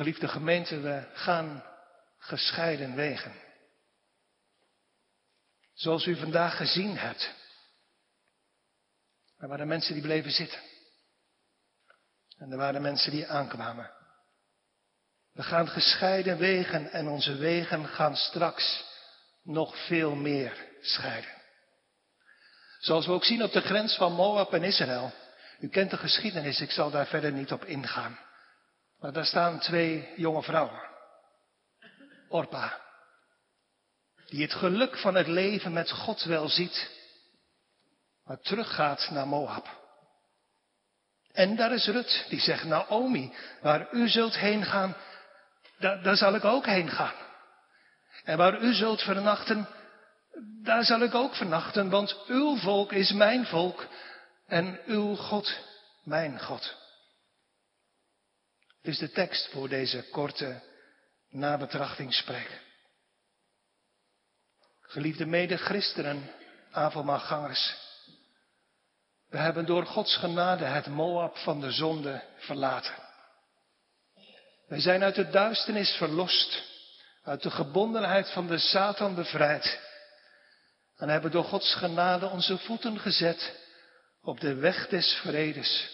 Geliefde gemeente, we gaan gescheiden wegen. Zoals u vandaag gezien hebt. Er waren mensen die bleven zitten. En er waren mensen die aankwamen. We gaan gescheiden wegen en onze wegen gaan straks nog veel meer scheiden. Zoals we ook zien op de grens van Moab en Israël. U kent de geschiedenis, ik zal daar verder niet op ingaan. Maar daar staan twee jonge vrouwen. Orpa, die het geluk van het leven met God wel ziet, maar teruggaat naar Moab. En daar is Rut, die zegt, Naomi, waar u zult heen gaan, daar, daar zal ik ook heen gaan. En waar u zult vernachten, daar zal ik ook vernachten, want uw volk is mijn volk en uw God mijn God. Is de tekst voor deze korte nabetrachtingspreek. Geliefde mede-christenen, avondmaalgangers. We hebben door Gods genade het Moab van de zonde verlaten. Wij zijn uit de duisternis verlost, uit de gebondenheid van de Satan bevrijd. En hebben door Gods genade onze voeten gezet op de weg des vredes,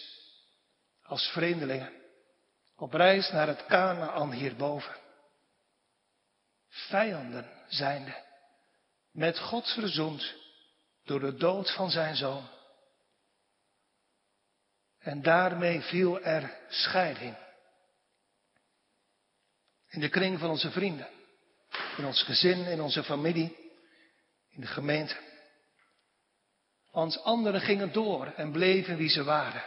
als vreemdelingen, op reis naar het Canaan hierboven. Vijanden zijnde, met God verzoend door de dood van zijn zoon. En daarmee viel er scheiding. In de kring van onze vrienden, in ons gezin, in onze familie, in de gemeente. Want anderen gingen door en bleven wie ze waren.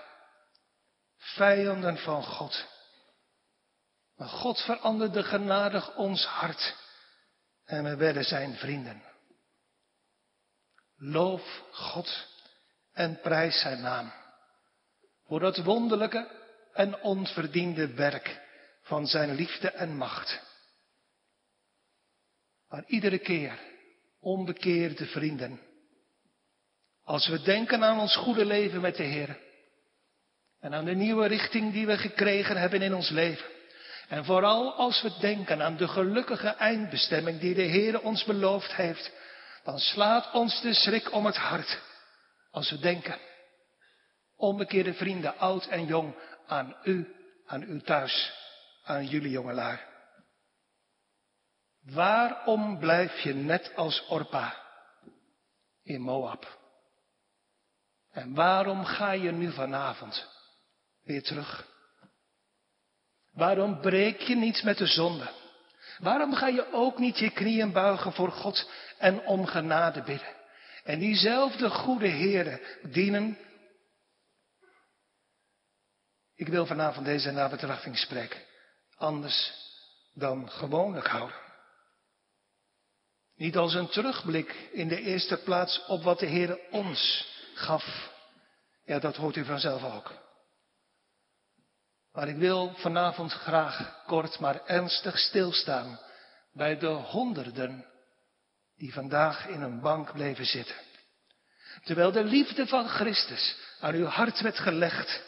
Vijanden van God. Maar God veranderde genadig ons hart en we werden zijn vrienden. Loof God en prijs zijn naam voor dat wonderlijke en onverdiende werk van zijn liefde en macht. Maar iedere keer onbekeerde vrienden. Als we denken aan ons goede leven met de Heer. En aan de nieuwe richting die we gekregen hebben in ons leven. En vooral als we denken aan de gelukkige eindbestemming die de Heer ons beloofd heeft. Dan slaat ons de schrik om het hart. Als we denken, onbekeerde vrienden, oud en jong, aan u, aan u thuis, aan jullie jongelui. Waarom blijf je net als Orpa in Moab? En waarom ga je nu vanavond weer terug? Waarom breek je niet met de zonde? Waarom ga je ook niet je knieën buigen voor God en om genade bidden? En diezelfde goede Heren dienen. Ik wil vanavond deze nabetrachting spreken. Anders dan gewoonlijk houden. Niet als een terugblik in de eerste plaats op wat de Heer ons gaf. Ja, dat hoort u vanzelf ook. Maar ik wil vanavond graag kort maar ernstig stilstaan bij de honderden die vandaag in een bank bleven zitten. Terwijl de liefde van Christus aan uw hart werd gelegd.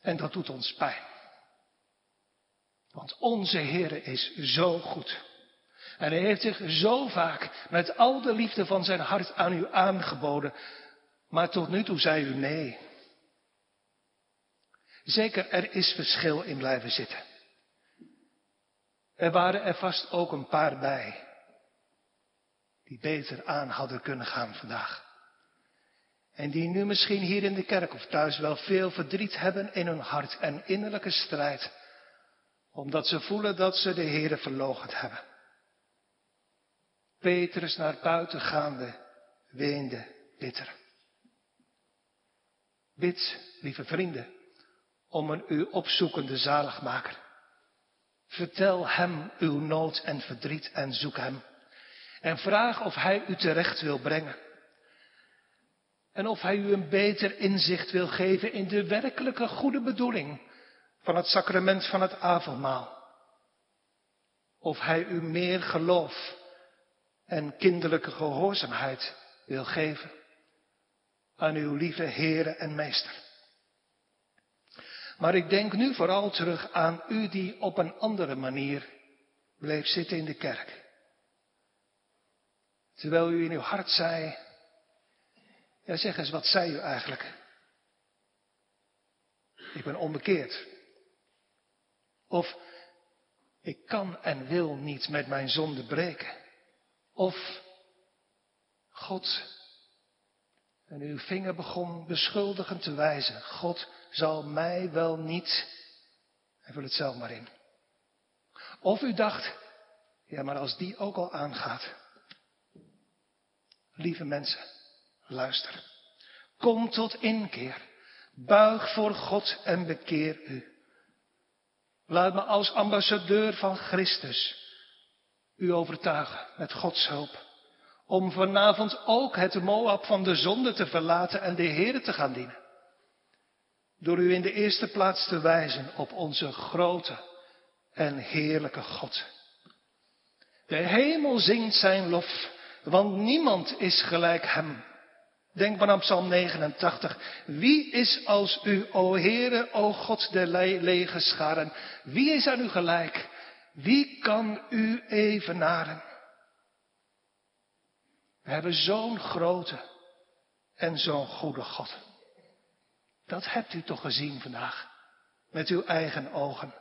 En dat doet ons pijn. Want onze Heer is zo goed. En hij heeft zich zo vaak met al de liefde van zijn hart aan u aangeboden. Maar tot nu toe zei u nee. Zeker, er is verschil in blijven zitten. Er waren er vast ook een paar bij. Die beter aan hadden kunnen gaan vandaag. En die nu misschien hier in de kerk of thuis wel veel verdriet hebben in hun hart en innerlijke strijd. Omdat ze voelen dat ze de Heere verloochend hebben. Petrus naar buiten gaande weende bitter. Bid, lieve vrienden, om een u opzoekende zaligmaker. Vertel hem uw nood en verdriet en zoek hem. En vraag of hij u terecht wil brengen. En of hij u een beter inzicht wil geven in de werkelijke goede bedoeling van het sacrament van het avondmaal. Of hij u meer geloof en kinderlijke gehoorzaamheid wil geven aan uw lieve Heere en Meester. Maar ik denk nu vooral terug aan u die op een andere manier bleef zitten in de kerk. Terwijl u in uw hart zei, ja zeg eens, wat zei u eigenlijk? Ik ben onbekeerd. Of ik kan en wil niet met mijn zonde breken. Of God, en uw vinger begon beschuldigend te wijzen. God zal mij wel niet, en vul het zelf maar in. Of u dacht, ja maar als die ook al aangaat. Lieve mensen, luister. Kom tot inkeer. Buig voor God en bekeer u. Laat me als ambassadeur van Christus u overtuigen met Gods hulp. Om vanavond ook het Moab van de zonde te verlaten en de Heer te gaan dienen. Door u in de eerste plaats te wijzen op onze grote en heerlijke God. De hemel zingt zijn lof, want niemand is gelijk hem. Denk maar aan Psalm 89. Wie is als u, o Heere, o God der scharen? Wie is aan u gelijk? Wie kan u evenaren? We hebben zo'n grote en zo'n goede God. Dat hebt u toch gezien vandaag. Met uw eigen ogen.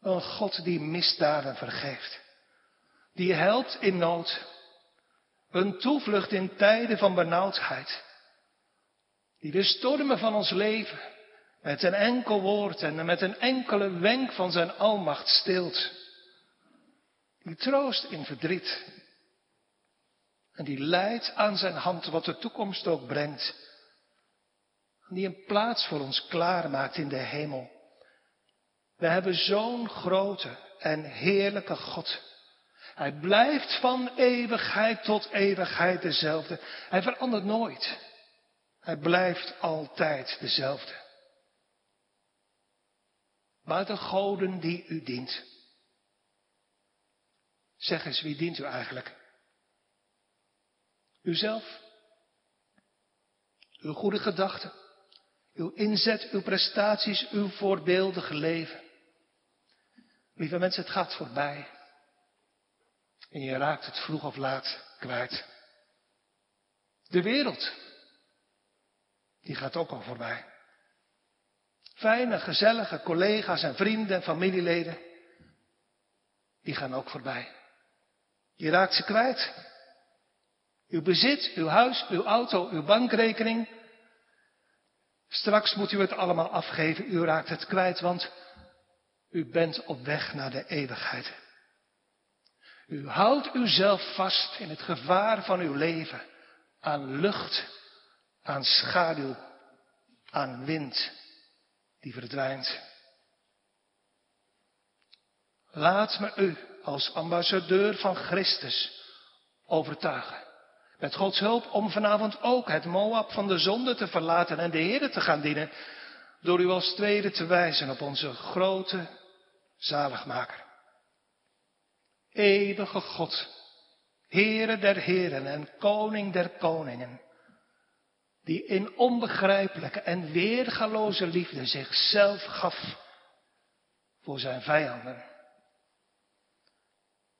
Een God die misdaden vergeeft. Die helpt in nood. Een toevlucht in tijden van benauwdheid. Die de stormen van ons leven met een enkel woord en met een enkele wenk van zijn almacht stilt. Die troost in verdriet. En die leidt aan zijn hand wat de toekomst ook brengt. Die een plaats voor ons klaarmaakt in de hemel. We hebben zo'n grote en heerlijke God. Hij blijft van eeuwigheid tot eeuwigheid dezelfde. Hij verandert nooit. Hij blijft altijd dezelfde. Buiten goden die u dient. Zeg eens, wie dient u eigenlijk? Uzelf? Uw goede gedachten? Uw inzet, uw prestaties, uw voorbeeldige leven? Lieve mensen, het gaat voorbij. En je raakt het vroeg of laat kwijt. De wereld, die gaat ook al voorbij. Fijne, gezellige collega's en vrienden en familieleden, die gaan ook voorbij. Je raakt ze kwijt. Uw bezit, uw huis, uw auto, uw bankrekening. Straks moet u het allemaal afgeven. U raakt het kwijt, want u bent op weg naar de eeuwigheid. U houdt uzelf vast in het gevaar van uw leven aan lucht, aan schaduw, aan wind die verdwijnt. Laat me u als ambassadeur van Christus overtuigen. Met Gods hulp om vanavond ook het Moab van de zonde te verlaten en de Heer te gaan dienen. Door u als tweede te wijzen op onze grote zaligmaker. Eeuwige God, Heere der Heren en Koning der Koningen. Die in onbegrijpelijke en weergaloze liefde zichzelf gaf voor zijn vijanden.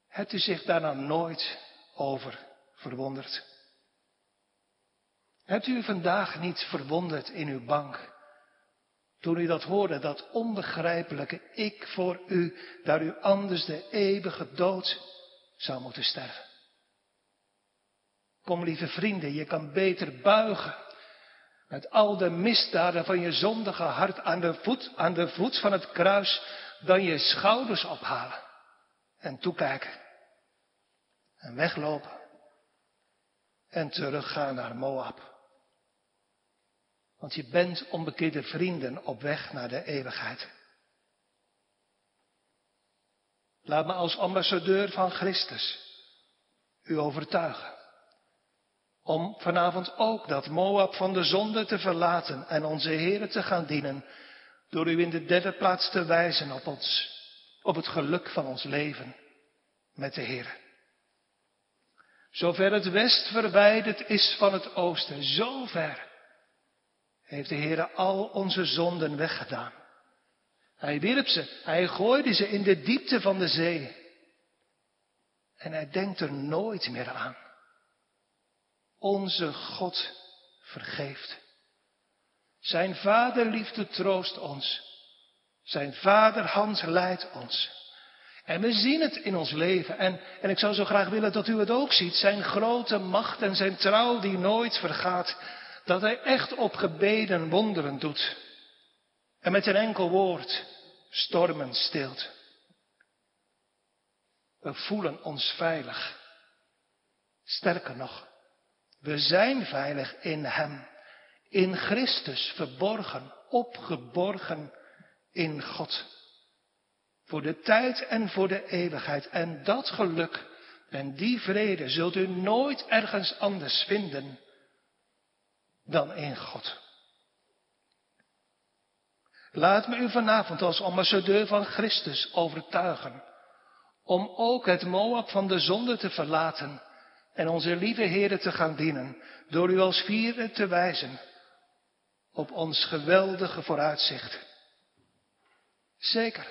Hebt u zich daar nou nooit over verwonderd? Hebt u vandaag niet verwonderd in uw bank? Toen u dat hoorde, dat onbegrijpelijke ik voor u, daar u anders de eeuwige dood zou moeten sterven. Kom lieve vrienden, je kan beter buigen met al de misdaden van je zondige hart aan de voet, aan de voet van het kruis, dan je schouders ophalen en toekijken en weglopen en teruggaan naar Moab. Want je bent onbekeerde vrienden op weg naar de eeuwigheid. Laat me als ambassadeur van Christus u overtuigen. Om vanavond ook dat Moab van de zonde te verlaten en onze Heeren te gaan dienen. Door u in de derde plaats te wijzen op ons, op het geluk van ons leven met de Heer. Zover het west verwijderd is van het oosten, zover heeft de Heer al onze zonden weggedaan. Hij wierp ze, hij gooide ze in de diepte van de zee. En hij denkt er nooit meer aan. Onze God vergeeft. Zijn vaderliefde troost ons. Zijn vaderhand leidt ons. En we zien het in ons leven. En, en ik zou zo graag willen dat u het ook ziet. Zijn grote macht en zijn trouw die nooit vergaat. Dat hij echt op gebeden wonderen doet. En met een enkel woord stormen stilt. We voelen ons veilig. Sterker nog, we zijn veilig in Hem. In Christus verborgen, opgeborgen in God. Voor de tijd en voor de eeuwigheid. En dat geluk en die vrede zult u nooit ergens anders vinden dan in God. Laat me u vanavond als ambassadeur van Christus overtuigen om ook het Moab van de zonde te verlaten en onze lieve Heere te gaan dienen, door u als vierde te wijzen op ons geweldige vooruitzicht. Zeker,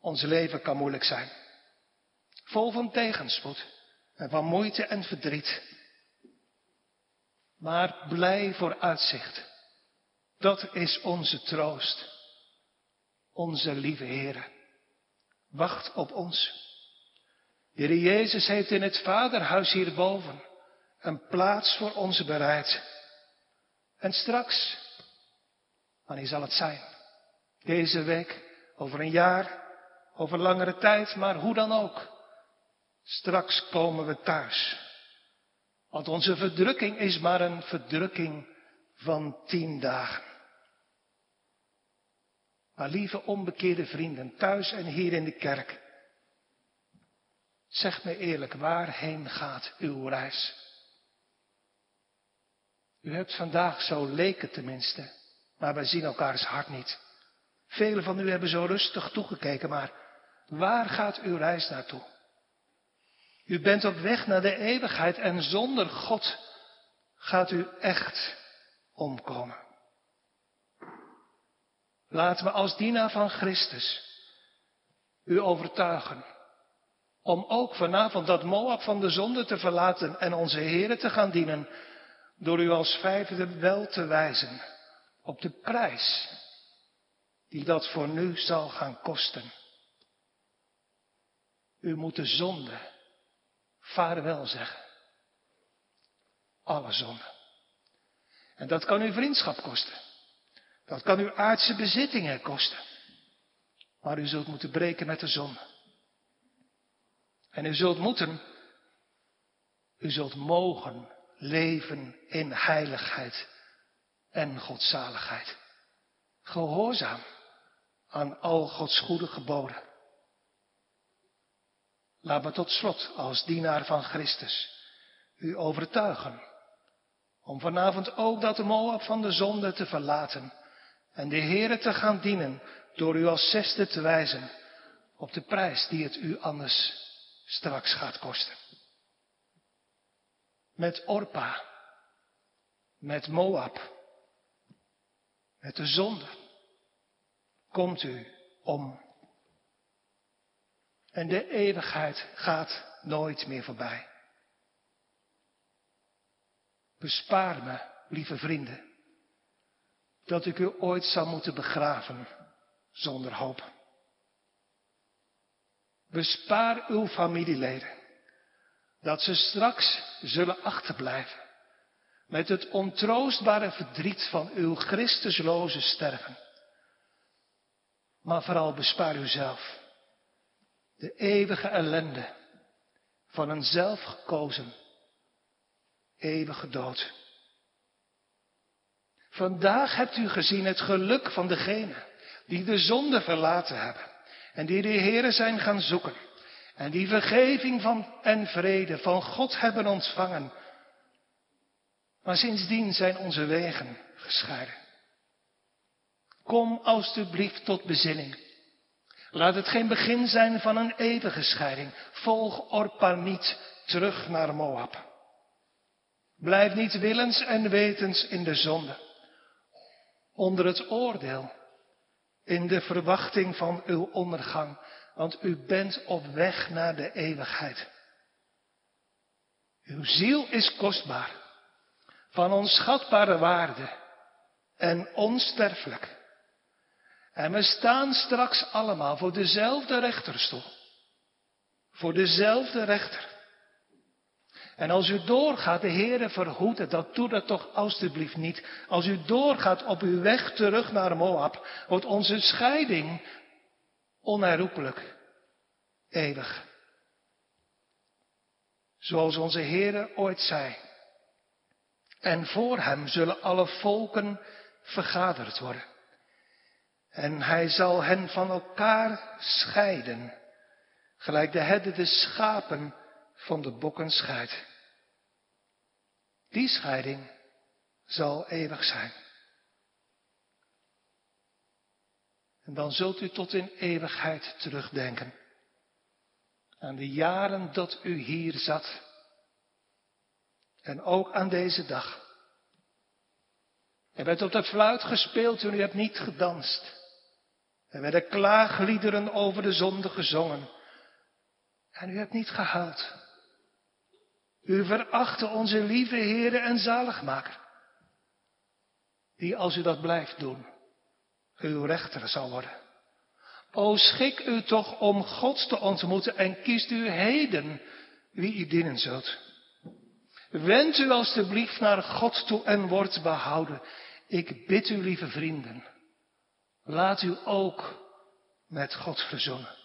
ons leven kan moeilijk zijn, vol van tegenspoed en van moeite en verdriet, maar blij vooruitzicht. Dat is onze troost, onze lieve Heere. Wacht op ons. Heer Jezus heeft in het Vaderhuis hierboven een plaats voor ons bereid. En straks, wanneer zal het zijn? Deze week, over een jaar, over langere tijd, maar hoe dan ook. Straks komen we thuis. Want onze verdrukking is maar een verdrukking van tien dagen. Maar lieve onbekeerde vrienden, thuis en hier in de kerk. Zeg me eerlijk, waarheen gaat uw reis? U hebt vandaag, zo leek het tenminste, maar wij zien elkaars hart niet. Velen van u hebben zo rustig toegekeken, maar waar gaat uw reis naartoe? U bent op weg naar de eeuwigheid en zonder God gaat u echt omkomen. Laat me als dienaar van Christus u overtuigen om ook vanavond dat Moab van de zonde te verlaten en onze Here te gaan dienen, door u als vijfde wel te wijzen op de prijs die dat voor nu zal gaan kosten. U moet de zonde vaarwel zeggen. Alle zonde. En dat kan u vriendschap kosten. Dat kan u aardse bezittingen kosten. Maar u zult moeten breken met de zonde. En u zult moeten, u zult mogen leven in heiligheid en godzaligheid. Gehoorzaam aan al Gods goede geboden. Laat me tot slot als dienaar van Christus u overtuigen om vanavond ook dat Moab van de zonde te verlaten en de Heere te gaan dienen door u als zesde te wijzen op de prijs die het u anders straks gaat kosten. Met Orpa, met Moab, met de zonde komt u om. En de eeuwigheid gaat nooit meer voorbij. Bespaar me, lieve vrienden, dat ik u ooit zal moeten begraven zonder hoop. Bespaar uw familieleden dat ze straks zullen achterblijven met het ontroostbare verdriet van uw Christusloze sterven. Maar vooral bespaar uzelf de eeuwige ellende van een zelfgekozen eeuwige dood. Vandaag hebt u gezien het geluk van degenen die de zonde verlaten hebben. En die de Heere zijn gaan zoeken. En die vergeving van en vrede van God hebben ontvangen. Maar sindsdien zijn onze wegen gescheiden. Kom alstublieft tot bezinning. Laat het geen begin zijn van een eeuwige scheiding. Volg Orpa niet terug naar Moab. Blijf niet willens en wetens in de zonde. Onder het oordeel in de verwachting van uw ondergang, want u bent op weg naar de eeuwigheid. Uw ziel is kostbaar, van onschatbare waarde en onsterfelijk. En we staan straks allemaal voor dezelfde rechterstoel. Voor dezelfde rechter. En als u doorgaat, de Heere verhoede, dat doe dat toch alstublieft niet. Als u doorgaat op uw weg terug naar Moab, wordt onze scheiding onherroepelijk, eeuwig. Zoals onze Heere ooit zei. En voor hem zullen alle volken vergaderd worden. En hij zal hen van elkaar scheiden, gelijk de herder de schapen van de bokken scheidt. Die scheiding zal eeuwig zijn. En dan zult u tot in eeuwigheid terugdenken. Aan de jaren dat u hier zat. En ook aan deze dag. Er werd op de fluit gespeeld toen u hebt niet gedanst. Er werden klaagliederen over de zonde gezongen. En u hebt niet gehuild. U verachtte onze lieve Heere en Zaligmaker. Die als u dat blijft doen, uw rechter zal worden. O schik u toch om God te ontmoeten en kiest u heden wie u dienen zult. Wend u alstublieft naar God toe en wordt behouden. Ik bid u, lieve vrienden, laat u ook met God verzoenen.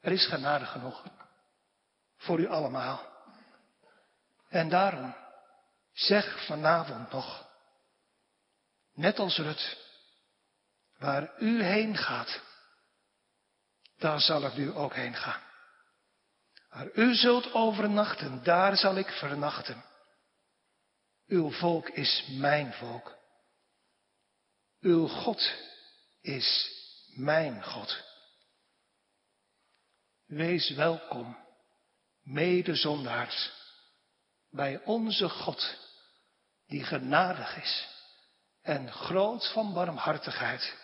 Er is genade genoeg voor u allemaal. En daarom zeg vanavond nog, net als Rut, waar u heen gaat, daar zal ik u ook heen gaan. Waar u zult overnachten, daar zal ik vernachten. Uw volk is mijn volk. Uw God is mijn God. Wees welkom, medezondaars bij onze God, die genadig is en groot van barmhartigheid,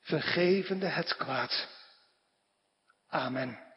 vergevende het kwaad. Amen.